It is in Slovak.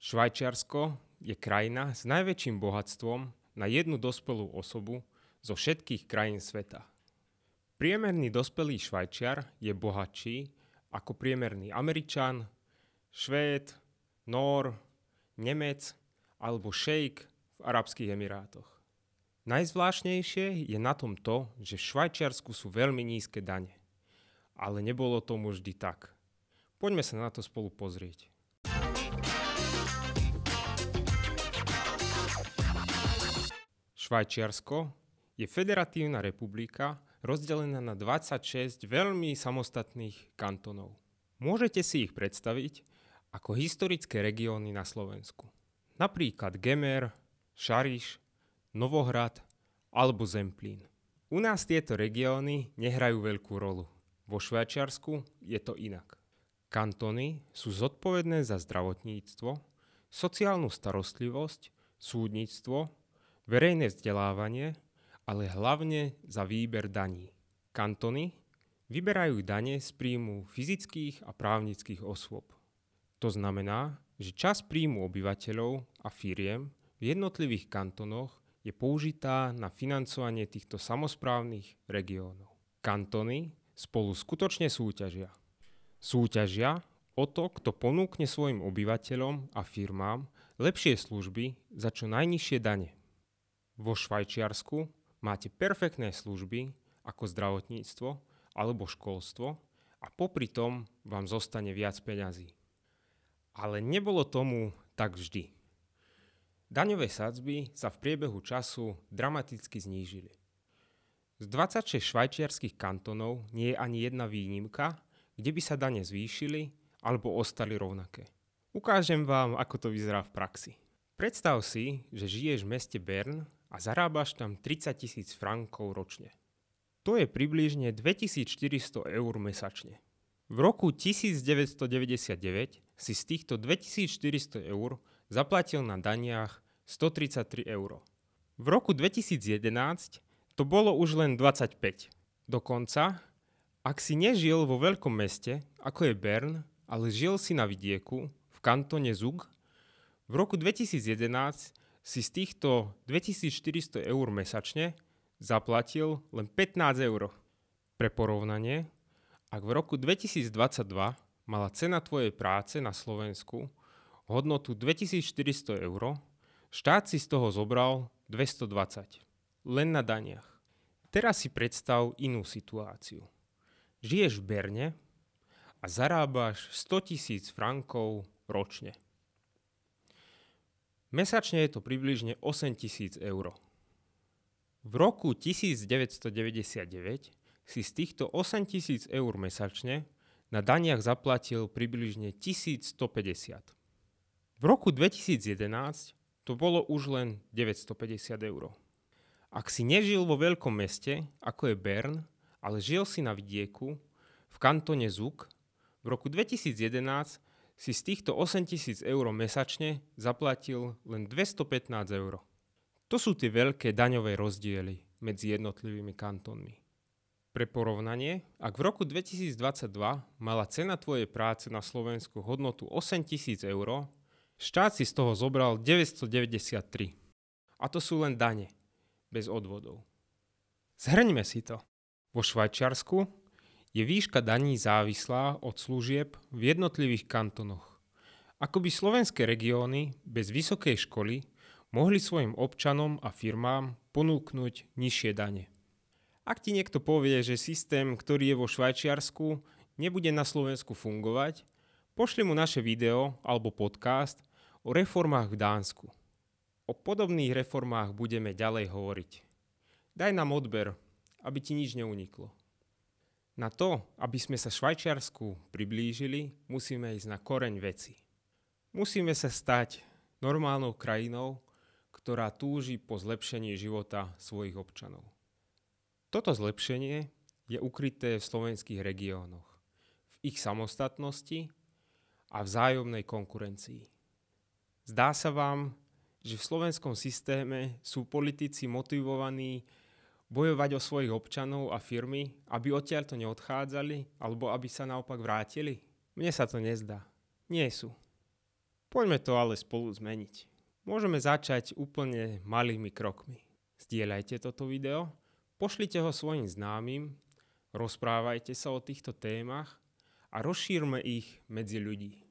Švajčiarsko je krajina s najväčším bohatstvom na jednu dospelú osobu zo všetkých krajín sveta. Priemerný dospelý Švajčiar je bohatší ako priemerný Američan, Švéd, Nór, Nemec alebo šejk v Arabských Emirátoch. Najzvláštnejšie je na tom to, že v Švajčiarsku sú veľmi nízke dane. Ale nebolo tomu vždy tak. Poďme sa na to spolu pozrieť. Švajčiarsko je federatívna republika rozdelená na 26 veľmi samostatných kantonov. Môžete si ich predstaviť ako historické regióny na Slovensku. Napríklad Gemer, Šariš, Novohrad alebo Zemplín. U nás tieto regióny nehrajú veľkú rolu. Vo Švajčiarsku je to inak. Kantony sú zodpovedné za zdravotníctvo, sociálnu starostlivosť, súdnictvo verejné vzdelávanie, ale hlavne za výber daní. Kantony vyberajú dane z príjmu fyzických a právnických osôb. To znamená, že čas príjmu obyvateľov a firiem v jednotlivých kantonoch je použitá na financovanie týchto samozprávnych regiónov. Kantony spolu skutočne súťažia. Súťažia o to, kto ponúkne svojim obyvateľom a firmám lepšie služby za čo najnižšie dane. Vo Švajčiarsku máte perfektné služby ako zdravotníctvo alebo školstvo a popri tom vám zostane viac peňazí. Ale nebolo tomu tak vždy. Daňové sadzby sa v priebehu času dramaticky znížili. Z 26 švajčiarských kantonov nie je ani jedna výnimka, kde by sa dane zvýšili alebo ostali rovnaké. Ukážem vám, ako to vyzerá v praxi. Predstav si, že žiješ v meste Bern a zarábaš tam 30 tisíc frankov ročne. To je približne 2400 eur mesačne. V roku 1999 si z týchto 2400 eur zaplatil na daniach 133 eur. V roku 2011 to bolo už len 25. Dokonca, ak si nežil vo veľkom meste, ako je Bern, ale žil si na vidieku, v kantone Zug, v roku 2011 si z týchto 2400 eur mesačne zaplatil len 15 eur. Pre porovnanie, ak v roku 2022 mala cena tvojej práce na Slovensku hodnotu 2400 eur, štát si z toho zobral 220. Len na daniach. Teraz si predstav inú situáciu. Žiješ v Berne a zarábaš 100 tisíc frankov ročne. Mesačne je to približne 8 tisíc eur. V roku 1999 si z týchto 8 tisíc eur mesačne na daniach zaplatil približne 1150. V roku 2011 to bolo už len 950 eur. Ak si nežil vo veľkom meste, ako je Bern, ale žil si na vidieku, v kantone Zug, v roku 2011 si z týchto 8000 eur mesačne zaplatil len 215 eur. To sú tie veľké daňové rozdiely medzi jednotlivými kantónmi. Pre porovnanie, ak v roku 2022 mala cena tvojej práce na Slovensku hodnotu 8000 eur, štát si z toho zobral 993. A to sú len dane, bez odvodov. Zhrňme si to. Vo Švajčiarsku je výška daní závislá od služieb v jednotlivých kantonoch. Ako by slovenské regióny bez vysokej školy mohli svojim občanom a firmám ponúknuť nižšie dane. Ak ti niekto povie, že systém, ktorý je vo Švajčiarsku, nebude na Slovensku fungovať, pošli mu naše video alebo podcast o reformách v Dánsku. O podobných reformách budeme ďalej hovoriť. Daj nám odber, aby ti nič neuniklo. Na to, aby sme sa Švajčiarsku priblížili, musíme ísť na koreň veci. Musíme sa stať normálnou krajinou, ktorá túži po zlepšení života svojich občanov. Toto zlepšenie je ukryté v slovenských regiónoch, v ich samostatnosti a vzájomnej konkurencii. Zdá sa vám, že v slovenskom systéme sú politici motivovaní bojovať o svojich občanov a firmy, aby odtiaľto neodchádzali, alebo aby sa naopak vrátili? Mne sa to nezdá. Nie sú. Poďme to ale spolu zmeniť. Môžeme začať úplne malými krokmi. Zdieľajte toto video, pošlite ho svojim známym, rozprávajte sa o týchto témach a rozšírme ich medzi ľudí.